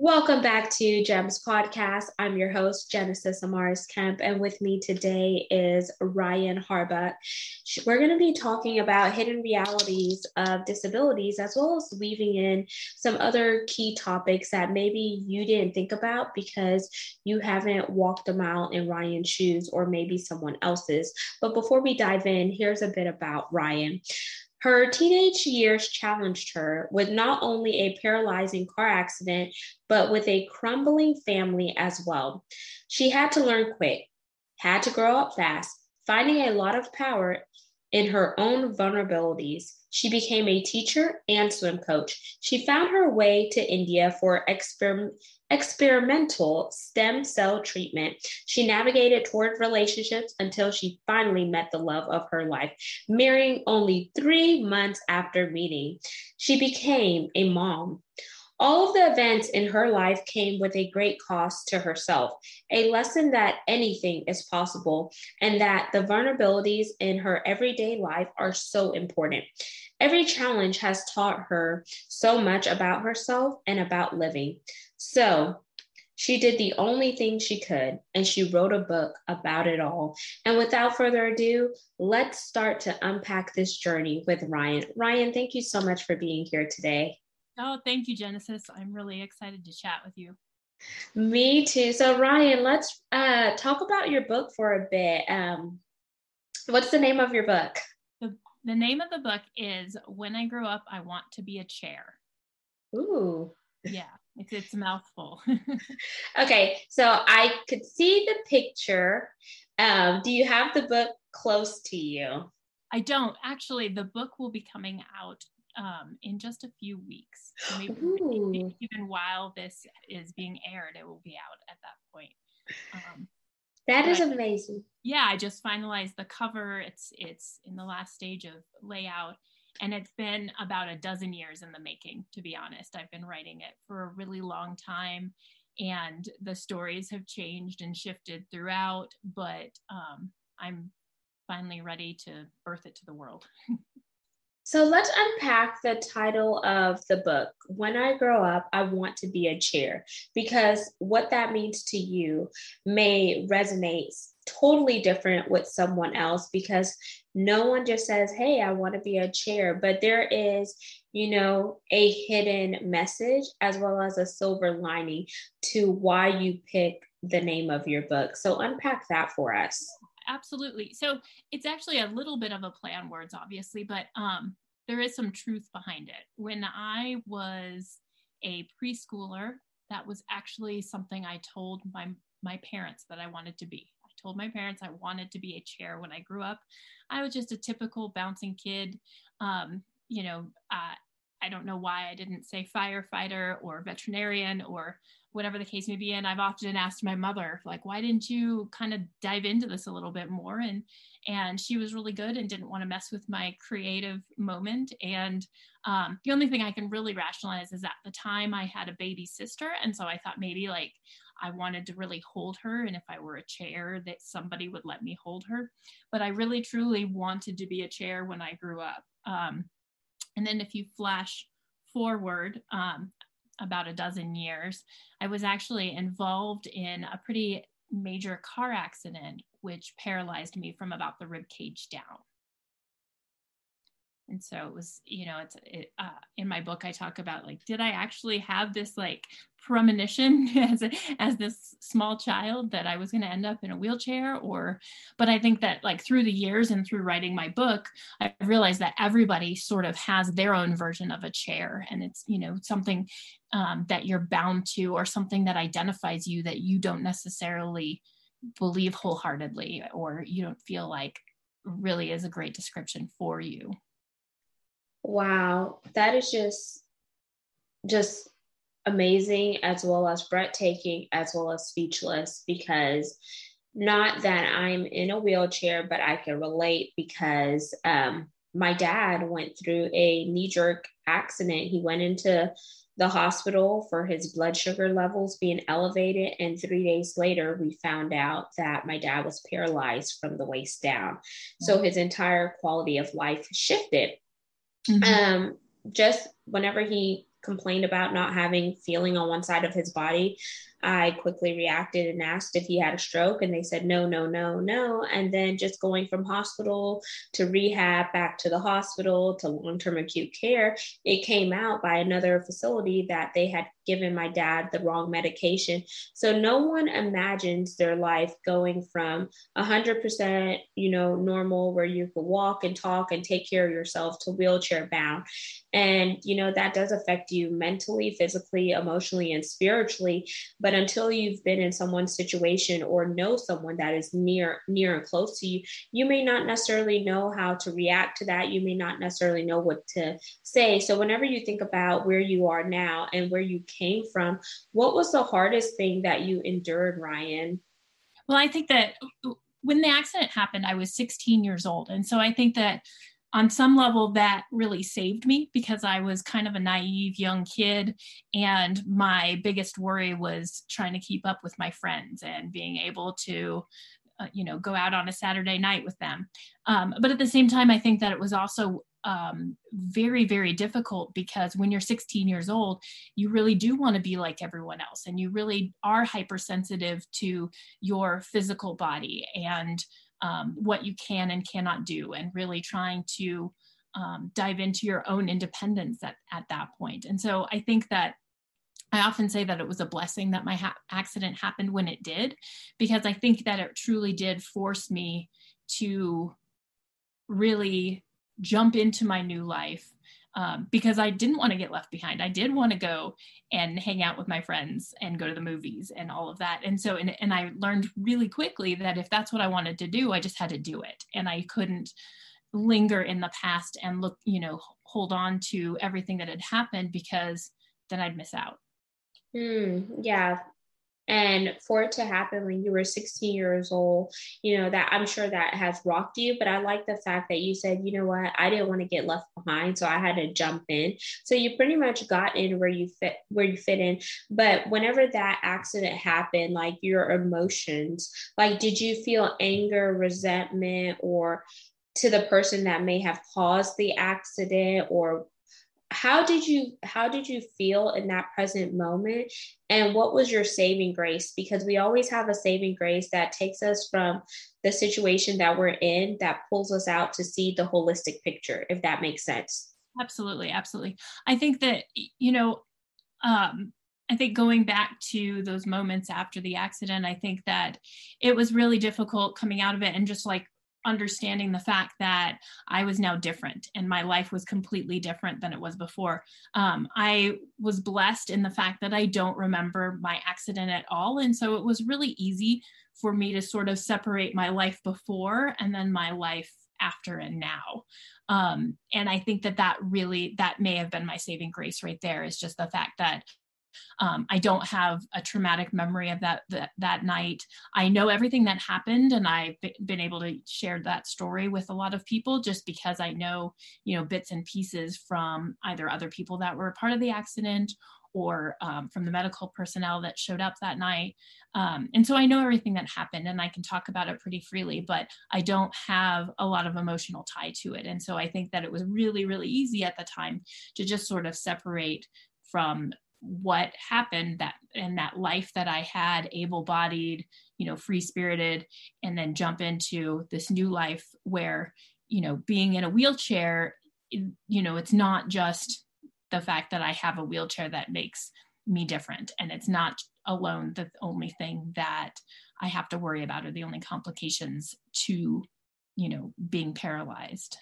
Welcome back to GEMS Podcast. I'm your host, Genesis Amaris Kemp, and with me today is Ryan Harbuck. We're going to be talking about hidden realities of disabilities as well as weaving in some other key topics that maybe you didn't think about because you haven't walked a mile in Ryan's shoes or maybe someone else's. But before we dive in, here's a bit about Ryan. Her teenage years challenged her with not only a paralyzing car accident, but with a crumbling family as well. She had to learn quick, had to grow up fast, finding a lot of power in her own vulnerabilities. She became a teacher and swim coach. She found her way to India for exper- experimental stem cell treatment. She navigated toward relationships until she finally met the love of her life, marrying only three months after meeting. She became a mom. All of the events in her life came with a great cost to herself, a lesson that anything is possible, and that the vulnerabilities in her everyday life are so important. Every challenge has taught her so much about herself and about living. So, she did the only thing she could, and she wrote a book about it all. And without further ado, let's start to unpack this journey with Ryan. Ryan, thank you so much for being here today. Oh, thank you, Genesis. I'm really excited to chat with you. Me too. So, Ryan, let's uh, talk about your book for a bit. Um, what's the name of your book? The, the name of the book is When I Grow Up, I Want to Be a Chair. Ooh. Yeah, it's, it's a mouthful. okay, so I could see the picture. Um, do you have the book close to you? I don't. Actually, the book will be coming out um, in just a few weeks. So maybe, maybe, even while this is being aired, it will be out at that point. Um, that is amazing. Yeah, I just finalized the cover. It's it's in the last stage of layout, and it's been about a dozen years in the making. To be honest, I've been writing it for a really long time, and the stories have changed and shifted throughout. But um, I'm finally ready to birth it to the world. So let's unpack the title of the book. When I grow up, I want to be a chair because what that means to you may resonate totally different with someone else because no one just says, Hey, I want to be a chair, but there is, you know, a hidden message as well as a silver lining to why you pick the name of your book. So unpack that for us absolutely. So it's actually a little bit of a play on words, obviously, but um, there is some truth behind it. When I was a preschooler, that was actually something I told my my parents that I wanted to be. I told my parents I wanted to be a chair when I grew up. I was just a typical bouncing kid. Um, you know, uh, I don't know why I didn't say firefighter or veterinarian or whatever the case may be. And I've often asked my mother, like, why didn't you kind of dive into this a little bit more? And and she was really good and didn't want to mess with my creative moment. And um, the only thing I can really rationalize is at the time I had a baby sister, and so I thought maybe like I wanted to really hold her, and if I were a chair, that somebody would let me hold her. But I really truly wanted to be a chair when I grew up. Um, and then if you flash forward, um, about a dozen years, I was actually involved in a pretty major car accident, which paralyzed me from about the rib cage down and so it was you know it's it, uh, in my book i talk about like did i actually have this like premonition as a, as this small child that i was going to end up in a wheelchair? Or but i think that like through the years and through writing my book i realized that everybody sort of has their own version of a chair. And it's you know something um, that you're bound to or something that identifies you that you don't necessarily believe wholeheartedly or you don't feel like really is a great description for you Wow, that is just just amazing as well as breathtaking as well as speechless because not that I'm in a wheelchair, but I can relate because um, my dad went through a knee jerk accident. He went into the hospital for his blood sugar levels being elevated. And three days later, we found out that my dad was paralyzed from the waist down. So his entire quality of life shifted. Mm-hmm. Um, just whenever he complained about not having feeling on one side of his body, I quickly reacted and asked if he had a stroke, and they said no, no, no, no. And then just going from hospital to rehab, back to the hospital to long term acute care, it came out by another facility that they had given my dad the wrong medication. So no one imagines their life going from 100%, you know, normal where you could walk and talk and take care of yourself to wheelchair bound. And, you know, that does affect you mentally, physically, emotionally, and spiritually. But until you've been in someone's situation or know someone that is near, near and close to you, you may not necessarily know how to react to that. You may not necessarily know what to say. So whenever you think about where you are now and where you came from. What was the hardest thing that you endured, Ryan? Well, I think that when the accident happened, I was 16 years old. And so I think that on some level that really saved me because I was kind of a naive young kid. And my biggest worry was trying to keep up with my friends and being able to uh, you know go out on a saturday night with them um, but at the same time i think that it was also um, very, very difficult because when you're 16 years old, you really do want to be like everyone else, and you really are hypersensitive to your physical body and um, what you can and cannot do, and really trying to um, dive into your own independence at, at that point. And so I think that I often say that it was a blessing that my ha- accident happened when it did, because I think that it truly did force me to really jump into my new life um, because I didn't want to get left behind. I did want to go and hang out with my friends and go to the movies and all of that. And so, and, and I learned really quickly that if that's what I wanted to do, I just had to do it. And I couldn't linger in the past and look, you know, hold on to everything that had happened because then I'd miss out. Hmm. yeah, and for it to happen when you were 16 years old you know that i'm sure that has rocked you but i like the fact that you said you know what? I didn't want to get left behind so i had to jump in. So you pretty much got in where you fit where you fit in. But whenever that accident happened like your emotions like did you feel anger resentment or to the person that may have caused the accident or how did you how did you feel in that present moment? And what was your saving grace? Because we always have a saving grace that takes us from the situation that we're in that pulls us out to see the holistic picture if that makes sense. Absolutely absolutely. I think that you know um I think going back to those moments after the accident, I think that it was really difficult coming out of it and just like understanding the fact that I was now different and my life was completely different than it was before. Um, I was blessed in the fact that I don't remember my accident at all. And so it was really easy for me to sort of separate my life before and then my life after and now. Um, and I think that that really, that may have been my saving grace right there is just the fact that um, I don't have a traumatic memory of that, that that night. I know everything that happened, and I've been able to share that story with a lot of people just because I know you know bits and pieces from either other people that were a part of the accident or um, from the medical personnel that showed up that night. Um, and so I know everything that happened and I can talk about it pretty freely, but I don't have a lot of emotional tie to it. And so I think that it was really, really easy at the time to just sort of separate from what happened that in that life that I had, able bodied, you know, free spirited, and then jump into this new life where, you know, being in a wheelchair, you know, it's not just the fact that I have a wheelchair that makes me different. And it's not alone the only thing that I have to worry about or the only complications to, you know, being paralyzed.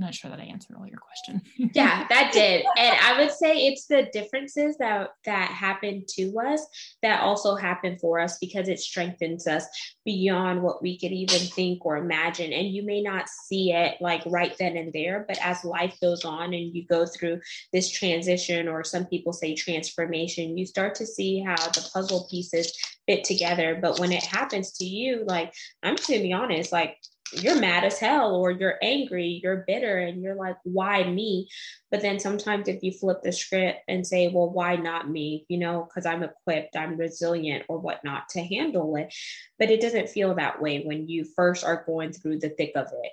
I'm not sure that I answered all your question. yeah, that did. And I would say it's the differences that that happen to us that also happen for us because it strengthens us beyond what we could even think or imagine. And you may not see it like right then and there, but as life goes on and you go through this transition, or some people say transformation, you start to see how the puzzle pieces fit together. But when it happens to you, like I'm just gonna be honest, like you're mad as hell or you're angry, you're bitter, and you're like, why me? But then sometimes if you flip the script and say, well, why not me? You know, because I'm equipped, I'm resilient or whatnot to handle it. But it doesn't feel that way when you first are going through the thick of it.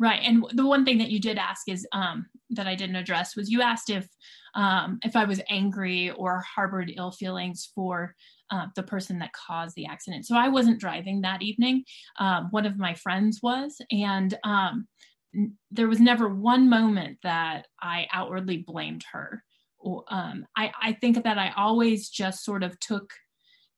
Right. And the one thing that you did ask is um, that I didn't address was you asked if um, if I was angry or harbored ill feelings for uh, the person that caused the accident. So I wasn't driving that evening. Um, one of my friends was, and um, n- there was never one moment that I outwardly blamed her. Um, I, I think that I always just sort of took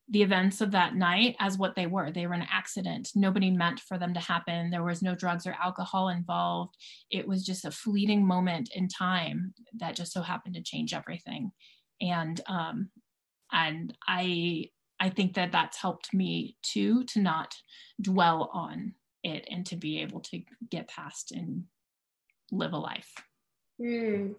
the events of that night as what they were. They were an accident. Nobody meant for them to happen. There was no drugs or alcohol involved. It was just a fleeting moment in time that just so happened to change everything. And um, and I I think that that's helped me too to not dwell on it and to be able to get past and live a life. Mm.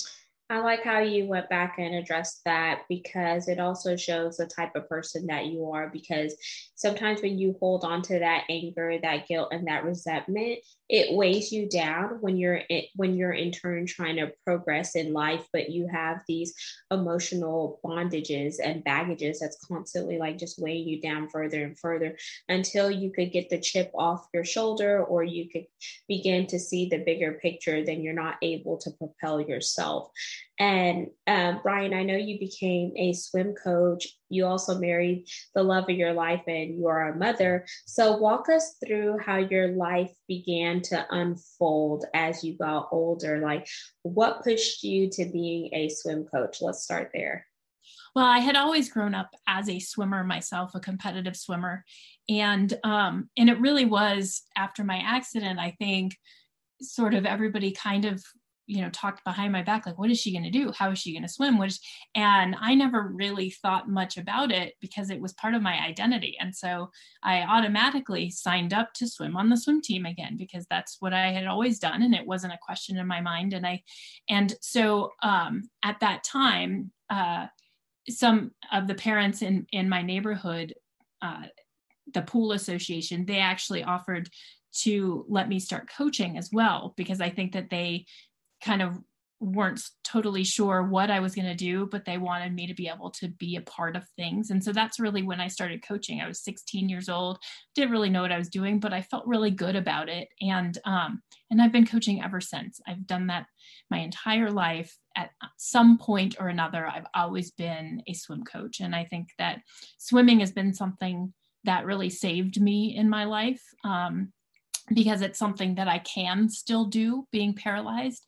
I like how you went back and addressed that because it also shows the type of person that you are. Because sometimes when you hold on to that anger, that guilt, and that resentment, it weighs you down when you're in, when you're in turn trying to progress in life, but you have these emotional bondages and baggages that's constantly like just weighing you down further and further until you could get the chip off your shoulder or you could begin to see the bigger picture. Then you're not able to propel yourself. And um, Brian, I know you became a swim coach. You also married the love of your life and you are a mother. So, walk us through how your life began to unfold as you got older. Like, what pushed you to being a swim coach? Let's start there. Well, I had always grown up as a swimmer myself, a competitive swimmer. And um, and it really was after my accident, I think sort of everybody kind of you know talked behind my back like what is she going to do? How is she going to swim? What is and i never really thought much about it because it was part of my identity and so i automatically signed up to swim on the swim team again because that's what i had always done and it wasn't a question in my mind and i and so um, at that time uh, some of the parents in in my neighborhood uh, the pool association they actually offered to let me start coaching as well because I think that they kind of weren't totally sure what I was going to do, but they wanted me to be able to be a part of things. And so that's really when I started coaching. I was 16 years old, didn't really know what I was doing, but I felt really good about it. And um, and I've been coaching ever since. I've done that my entire life. At some point or another, I've always been a swim coach, and I think that swimming has been something that really saved me in my life. Um, because it's something that I can still do being paralyzed.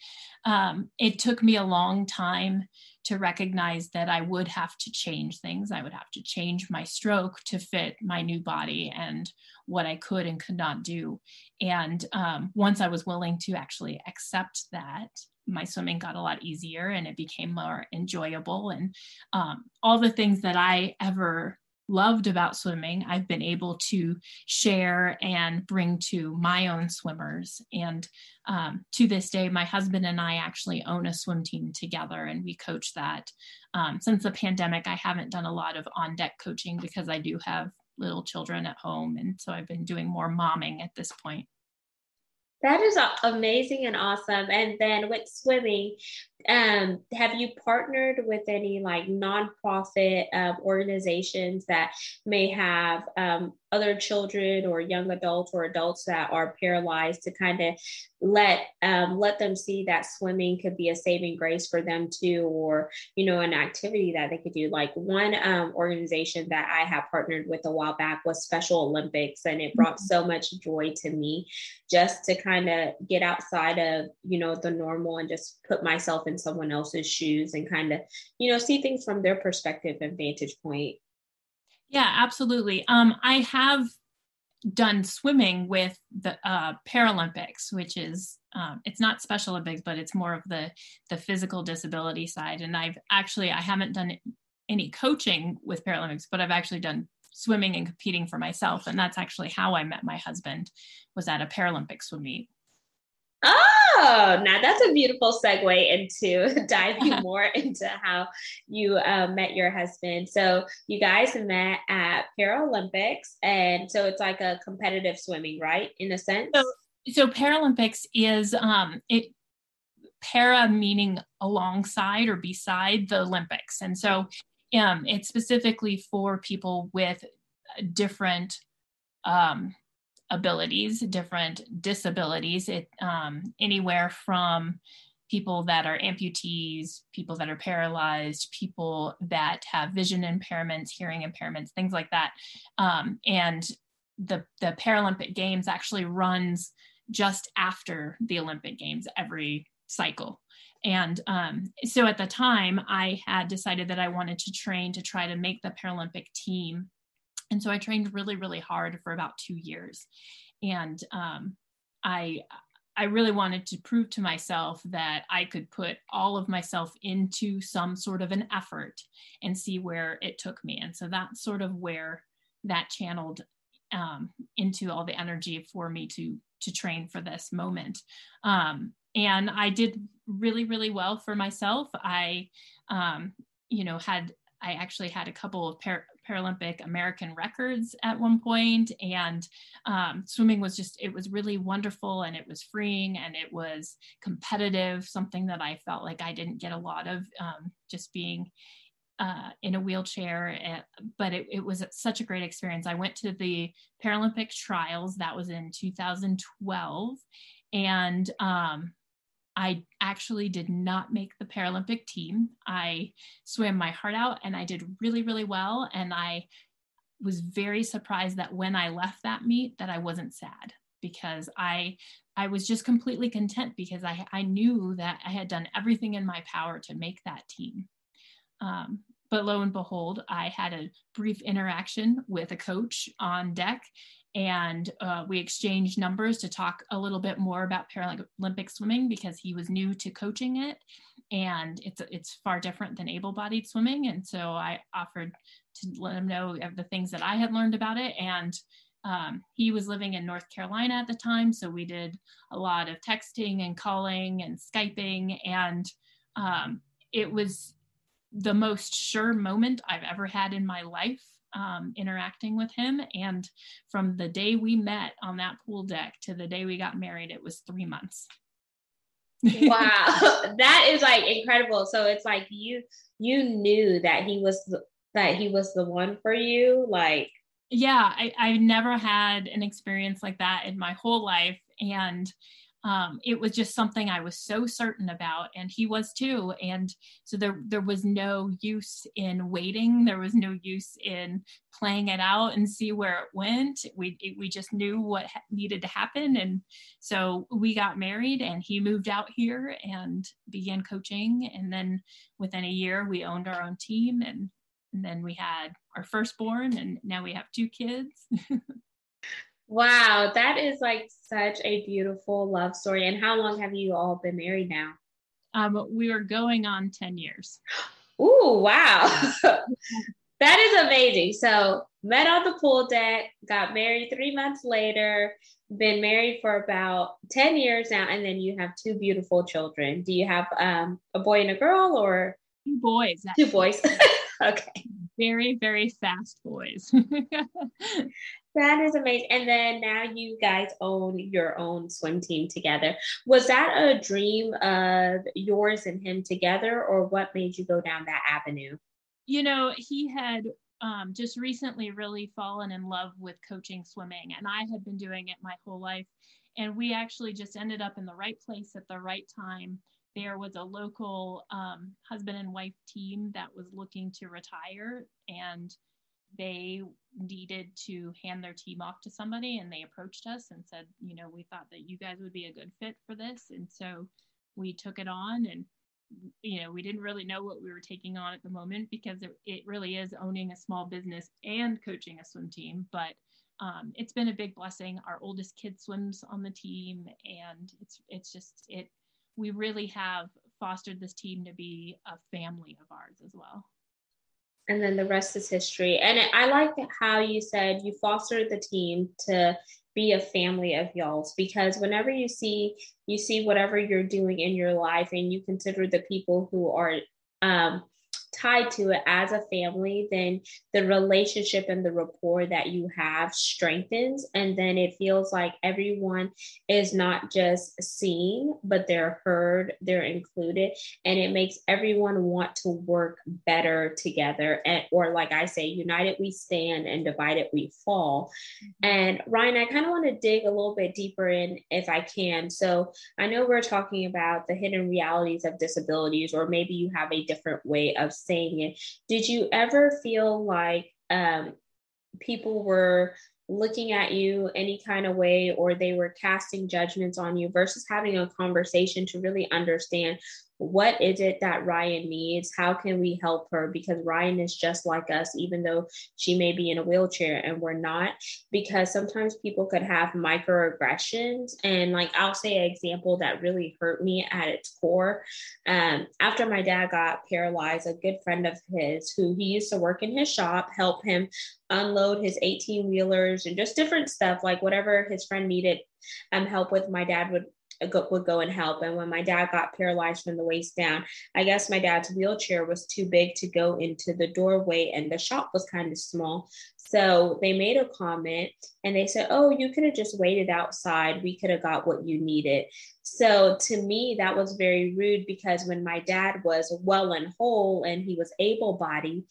Um, it took me a long time to recognize that I would have to change things. I would have to change my stroke to fit my new body and what I could and could not do. And um, once I was willing to actually accept that, my swimming got a lot easier and it became more enjoyable. And um, all the things that I ever loved about swimming, I've been able to share and bring to my own swimmers. And um, to this day, my husband and I actually own a swim team together and we coach that. Um, since the pandemic, I haven't done a lot of on deck coaching because I do have little children at home. And so I've been doing more momming at this point. That is amazing and awesome. And then with swimming, um, have you partnered with any like nonprofit uh, organizations that may have um, other children or young adults or adults that are paralyzed to kind of let um, let them see that swimming could be a saving grace for them too, or you know, an activity that they could do. Like one um, organization that I have partnered with a while back was Special Olympics, and it brought mm-hmm. so much joy to me just to kind of get outside of you know the normal and just put myself in someone else's shoes and kind of you know see things from their perspective and vantage point. Yeah, absolutely. Um, I have done swimming with the uh, Paralympics, which is um, it's not Special Olympics, but it's more of the the physical disability side. And I've actually I haven't done any coaching with Paralympics, but I've actually done swimming and competing for myself. And that's actually how I met my husband was at a Paralympic swim meet. Oh, now that's a beautiful segue into diving more into how you uh, met your husband. So you guys met at Paralympics, and so it's like a competitive swimming, right? In a sense. So so Paralympics is um, it para meaning alongside or beside the Olympics, and so um, it's specifically for people with different um, abilities, different disabilities. It um, anywhere from people that are amputees, people that are paralyzed, people that have vision impairments, hearing impairments, things like that. Um, and the the Paralympic Games actually runs just after the Olympic Games every cycle. And um, so at the time, I had decided that I wanted to train to try to make the Paralympic team. And so I trained really, really hard for about two years. And um, I, I really wanted to prove to myself that I could put all of myself into some sort of an effort and see where it took me. And so that's sort of where that channeled um, into all the energy for me to to train for this moment. Um, and I did really, really well for myself. I, um, you know, had I actually had a couple of par- Paralympic American records at one point, and um, swimming was just it was really wonderful and it was freeing and it was competitive. Something that I felt like I didn't get a lot of um, just being uh, in a wheelchair, uh, but it, it, was such a great experience. I went to the Paralympic trials, that was in 2012, and um, I actually did not make the Paralympic team. I swam my heart out and I did really, really well. And I was very surprised that when I left that meet that I wasn't sad because I I was just completely content because I, I knew that I had done everything in my power to make that team. Um, but lo and behold, I had a brief interaction with a coach on deck, and uh, we exchanged numbers to talk a little bit more about Paralympic swimming because he was new to coaching it, and it's it's far different than able-bodied swimming. And so I offered to let him know of the things that I had learned about it, and um, he was living in North Carolina at the time, so we did a lot of texting and calling and skyping, and um, it was the most sure moment I've ever had in my life um, interacting with him. And from the day we met on that pool deck to the day we got married, it was three months. wow, that is like incredible. So it's like you you knew that he was the, that he was the one for you, like. Yeah, I, I've never had an experience like that in my whole life. And um, it was just something I was so certain about, and he was too. And so there, there was no use in waiting. There was no use in playing it out and see where it went. We, it, we just knew what ha- needed to happen, and so we got married. And he moved out here and began coaching. And then within a year, we owned our own team, and, and then we had our firstborn, and now we have two kids. Wow, that is like such a beautiful love story. And how long have you all been married now? Um, we were going on 10 years. Ooh, wow. that is amazing. So, met on the pool deck, got married three months later, been married for about 10 years now, and then you have two beautiful children. Do you have um, a boy and a girl or? Two boys. Two boys. okay. Very, very fast boys. That is amazing. And then now you guys own your own swim team together. Was that a dream of yours and him together, or what made you go down that avenue? You know, he had um, just recently really fallen in love with coaching swimming, and I had been doing it my whole life. And we actually just ended up in the right place at the right time. There was a local um, husband and wife team that was looking to retire, and they needed to hand their team off to somebody and they approached us and said, you know, we thought that you guys would be a good fit for this. And so we took it on and you know, we didn't really know what we were taking on at the moment because it, it really is owning a small business and coaching a swim team. But um, it's been a big blessing. Our oldest kid swims on the team, and it's it's just it. We really have fostered this team to be a family of ours as well and then the rest is history. And I like how you said you fostered the team to be a family of y'all's because whenever you see you see whatever you're doing in your life and you consider the people who are um, tied to it as a family, then the relationship and the rapport that you have strengthens. And then it feels like everyone is not just seen, but they're heard, they're included. And it makes everyone want to work better together. And, or, like I say, united we stand and divided we fall. Mm-hmm. And Ryan, I kind of want to dig a little bit deeper in if I can. So I know we're talking about the hidden realities of disabilities, or maybe you have a different way of saying it. Did you ever feel like um, people were looking at you any kind of way or they were casting judgments on you versus having a conversation to really understand what is it that Ryan needs? How can we help her? Because Ryan is just like us, even though she may be in a wheelchair and we're not. Because sometimes people could have microaggressions. And like I'll say an example that really hurt me at its core. Um, after my dad got paralyzed, a good friend of his who he used to work in his shop help him unload his 18 wheelers and just different stuff, like whatever his friend needed um, help with, my dad would would go and help. And when my dad got paralyzed from the waist down, I guess my dad's wheelchair was too big to go into the doorway and the shop was kind of small. So they made a comment and they said, Oh, you could have just waited outside. We could have got what you needed. So to me, that was very rude because when my dad was well and whole and he was able bodied,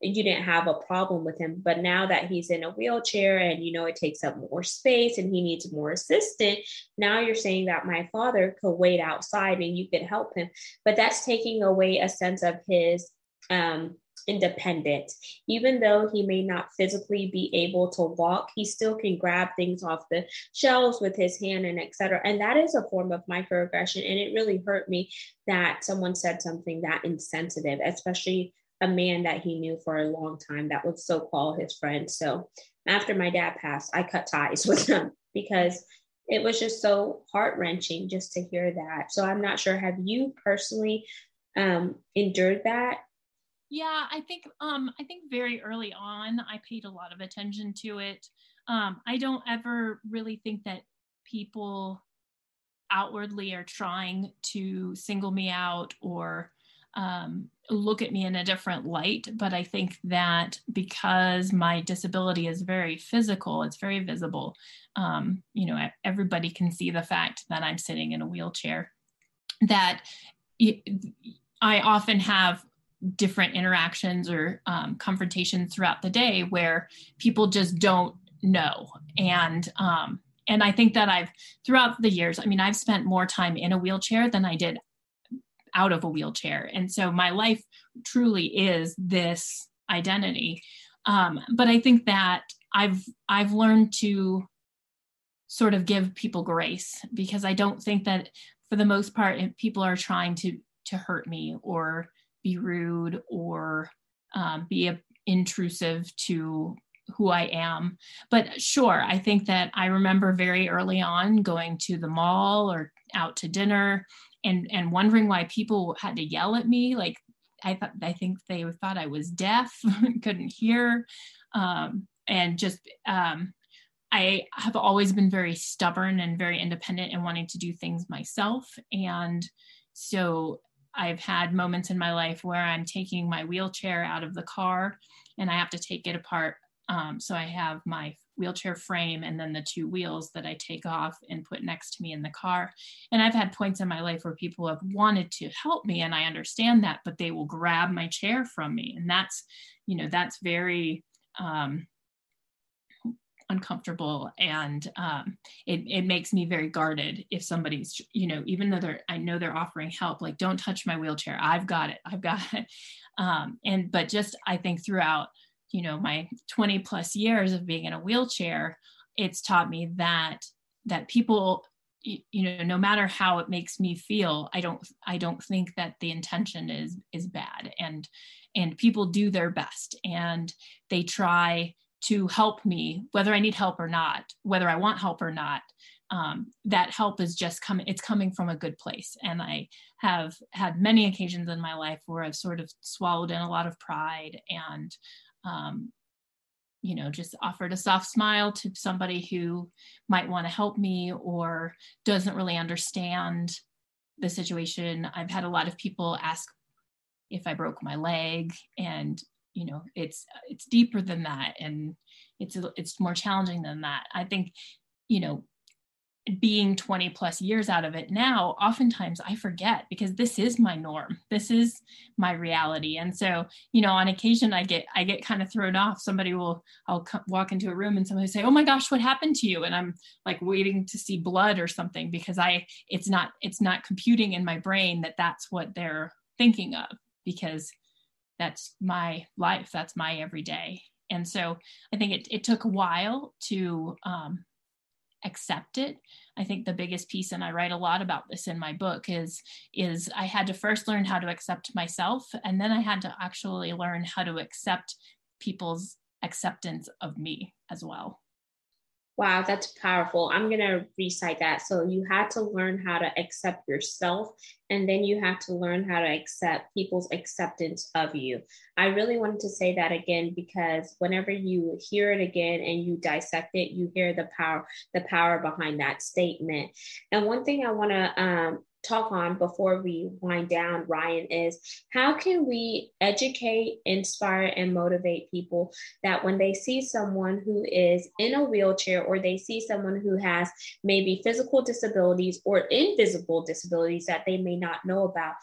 you didn't have a problem with him. But now that he's in a wheelchair and you know it takes up more space and he needs more assistance, now you're saying that my father could wait outside and you could help him. But that's taking away a sense of his um, independence. Even though he may not physically be able to walk, he still can grab things off the shelves with his hand and etc. And that is a form of microaggression. And it really hurt me that someone said something that insensitive, especially a man that he knew for a long time that would so call his friend. So after my dad passed, I cut ties with him because it was just so heart wrenching just to hear that. So I'm not sure. Have you personally um, endured that? Yeah, I think um, I think very early on I paid a lot of attention to it. Um, I don't ever really think that people outwardly are trying to single me out or um, look at me in a different light. But I think that because my disability is very physical, it's very visible. Um, you know, everybody can see the fact that I'm sitting in a wheelchair. That I often have different interactions or um, confrontations throughout the day where people just don't know and um, and i think that i've throughout the years i mean i've spent more time in a wheelchair than i did out of a wheelchair. And so my life truly is this identity. Um, but I think that I've I've learned to sort of give people grace because I don't think that for the most part people are trying to to hurt me or be rude or um, be a, intrusive to who I am. But sure, I think that I remember very early on going to the mall or out to dinner and and wondering why people had to yell at me like i thought i think they thought i was deaf couldn't hear um, and just um, i have always been very stubborn and very independent and wanting to do things myself. And so i've had moments in my life where i'm taking my wheelchair out of the car and i have to take it apart um, so i have my wheelchair frame and then the two wheels that I take off and put next to me in the car. And I've had points in my life where people have wanted to help me and I understand that, but they will grab my chair from me. And that's, you know, that's very um, uncomfortable and um, it, it makes me very guarded if somebody's, you know, even though they're, I know they're offering help, like don't touch my wheelchair. I've got it. I've got it. Um, and, but just, I think throughout you know my 20 plus years of being in a wheelchair it's taught me that that people you know no matter how it makes me feel i don't i don't think that the intention is is bad. And and people do their best and they try to help me whether i need help or not whether i want help or not um, that help is just coming it's coming from a good place. And i have had many occasions in my life where i've sort of swallowed in a lot of pride and um, you know, just offered a soft smile to somebody who might want to help me or doesn't really understand the situation. I've had a lot of people ask if I broke my leg and you know it's it's deeper than that and it's it's more challenging than that i think you know being 20 plus years out of it now oftentimes i forget because this is my norm. This is my reality. And so you know on occasion i get i get kind of thrown off. Somebody will i'll walk into a room and somebody say oh my gosh what happened to you? And i'm like waiting to see blood or something because i it's not it's not computing in my brain that that's what they're thinking of because that's my life. That's my everyday. And so i think it, it took a while to um, accept it. I think the biggest piece and i write a lot about this in my book is is i had to first learn how to accept myself and then i had to actually learn how to accept people's acceptance of me as well Wow, that's powerful. I'm going to recite that. So you had to learn how to accept yourself, and then you have to learn how to accept people's acceptance of you. I really wanted to say that again because whenever you hear it again and you dissect it, you hear the power, the power behind that statement. And one thing I want to um, talk on before we wind down, Ryan, is how can we educate, inspire, and motivate people that when they see someone who is in a wheelchair or they see someone who has maybe physical disabilities or invisible disabilities that they may not know about,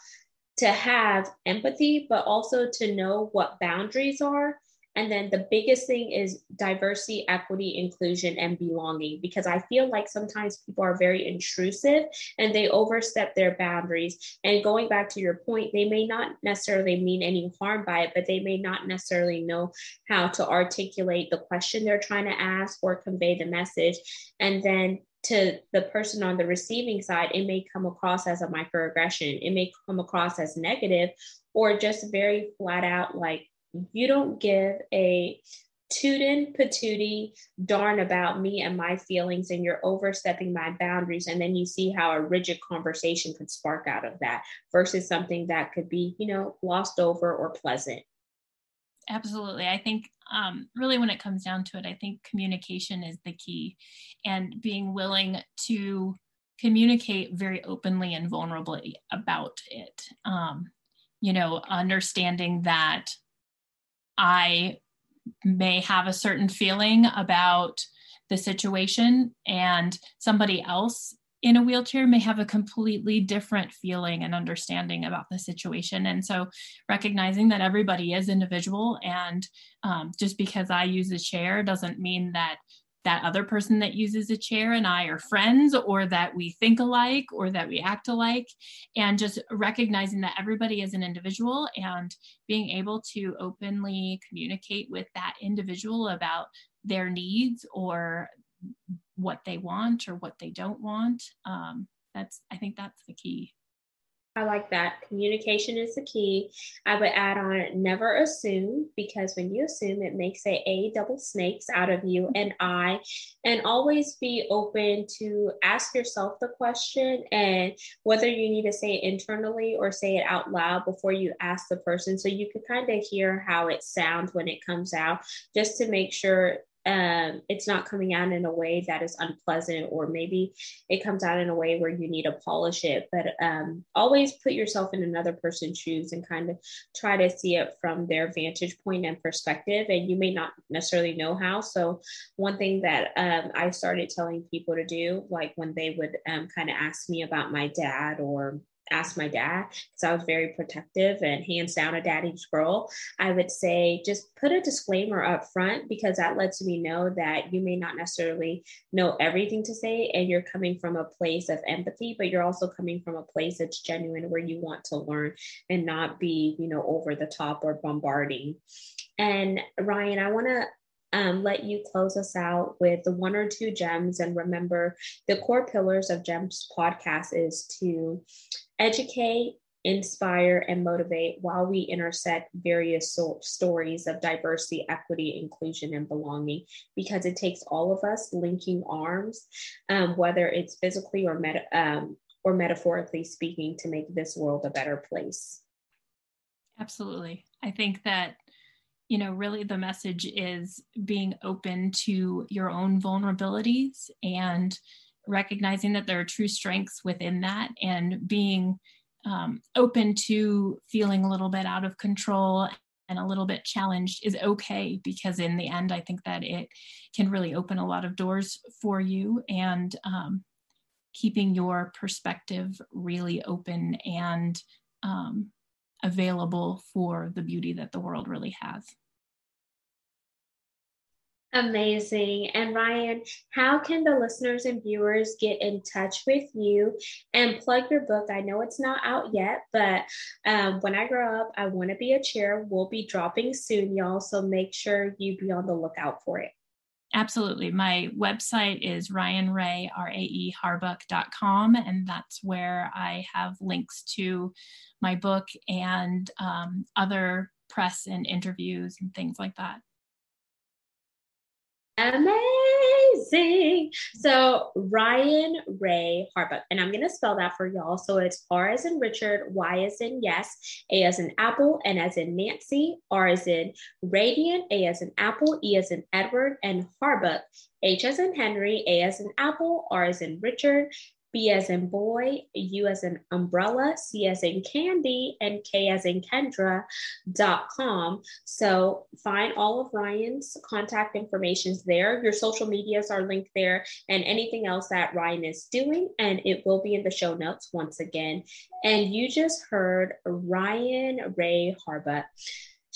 to have empathy, but also to know what boundaries are and then the biggest thing is diversity, equity, inclusion, and belonging, because I feel like sometimes people are very intrusive and they overstep their boundaries. And going back to your point, they may not necessarily mean any harm by it, but they may not necessarily know how to articulate the question they're trying to ask or convey the message. And then to the person on the receiving side, it may come across as a microaggression. It may come across as negative or just very flat out like you don't give a tootin' patootie darn about me and my feelings and you're overstepping my boundaries and then you see how a rigid conversation could spark out of that versus something that could be you know glossed over or pleasant. Absolutely. I think um, really when it comes down to it i think communication is the key and being willing to communicate very openly and vulnerably about it. Um, you know understanding that I may have a certain feeling about the situation, and somebody else in a wheelchair may have a completely different feeling and understanding about the situation. And so, recognizing that everybody is individual, and um, just because I use a chair doesn't mean that that other person that uses a chair and I are friends or that we think alike or that we act alike. And just recognizing that everybody is an individual and being able to openly communicate with that individual about their needs or what they want or what they don't want um, that's i think that's the key I like that. Communication is the key. I would add on never assume because when you assume, it makes a A double snakes out of you and I. And always be open to ask yourself the question and whether you need to say it internally or say it out loud before you ask the person. So you can kind of hear how it sounds when it comes out, just to make sure um, it's not coming out in a way that is unpleasant, or maybe it comes out in a way where you need to polish it. But um, always put yourself in another person's shoes and kind of try to see it from their vantage point and perspective. And you may not necessarily know how. So, one thing that um, I started telling people to do, like when they would um, kind of ask me about my dad or ask my dad because I was very protective and hands down a daddy's girl, I would say just put a disclaimer up front because that lets me know that you may not necessarily know everything to say and you're coming from a place of empathy, but you're also coming from a place that's genuine where you want to learn and not be, you know, over the top or bombarding. And Ryan, I want to um, let you close us out with the one or two gems. And remember, the core pillars of GEMS podcast is to educate, inspire, and motivate while we intersect various so- stories of diversity, equity, inclusion, and belonging, because it takes all of us linking arms, um, whether it's physically or, meta- um, or metaphorically speaking, to make this world a better place. Absolutely. I think that you know, really the message is being open to your own vulnerabilities and recognizing that there are true strengths within that and being um, open to feeling a little bit out of control and a little bit challenged is okay because in the end i think that it can really open a lot of doors for you and um, keeping your perspective really open and um, available for the beauty that the world really has Amazing. And Ryan, how can the listeners and viewers get in touch with you and plug your book? I know it's not out yet, but um, when I grow up, I want to be a chair. We'll be dropping soon, y'all. So make sure you be on the lookout for it. Absolutely. My website is ryanrae, R-A-E, harbuck.com, and that's where I have links to my book and um, other press and interviews and things like that. Amazing. So Ryan Rae Harbuck, and I'm gonna spell that for y'all. So it's R as in Richard, Y as in yes, A as in apple, N as in Nancy, R as in radiant, A as in apple, E as in Edward, and Harbuck, H as in Henry, A as in apple, R as in Richard, B as in boy, U as in umbrella, C as in candy, and K as in Kendra.com. So find all of Ryan's contact information there. Your social medias are linked there and anything else that Ryan is doing. And it will be in the show notes once again. And you just heard Ryan Rae Harbuck.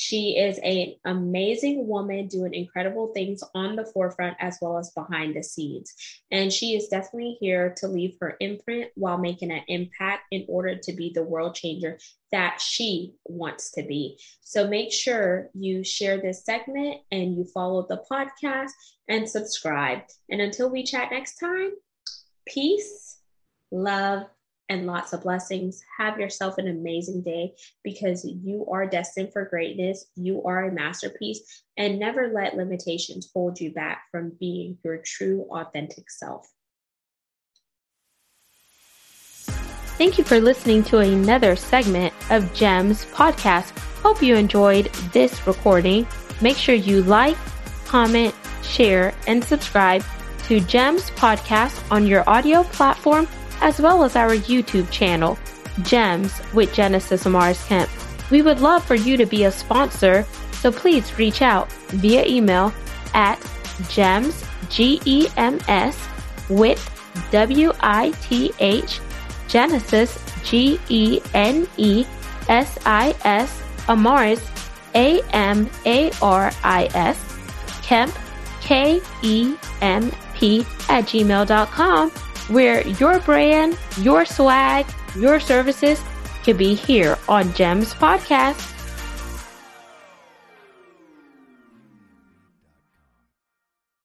She is an amazing woman doing incredible things on the forefront as well as behind the scenes. And she is definitely here to leave her imprint while making an impact in order to be the world changer that she wants to be. So make sure you share this segment and you follow the podcast and subscribe. And until we chat next time, peace, love, and lots of blessings. Have yourself an amazing day because you are destined for greatness. You are a masterpiece, and never let limitations hold you back from being your true, authentic self. Thank you for listening to another segment of GEMS podcast. Hope you enjoyed this recording. Make sure you like, comment, share, and subscribe to GEMS podcast on your audio platform as well as our YouTube channel, Gems with Genesis Amaris Kemp. We would love for you to be a sponsor, so please reach out via email at gems, G-E-M-S, with W-I-T-H, Genesis, G-E-N-E-S-I-S, Amaris, A-M-A-R-I-S, Kemp, K-E-M-P at gmail.com where your brand, your swag, your services can be here on GEMS Podcast.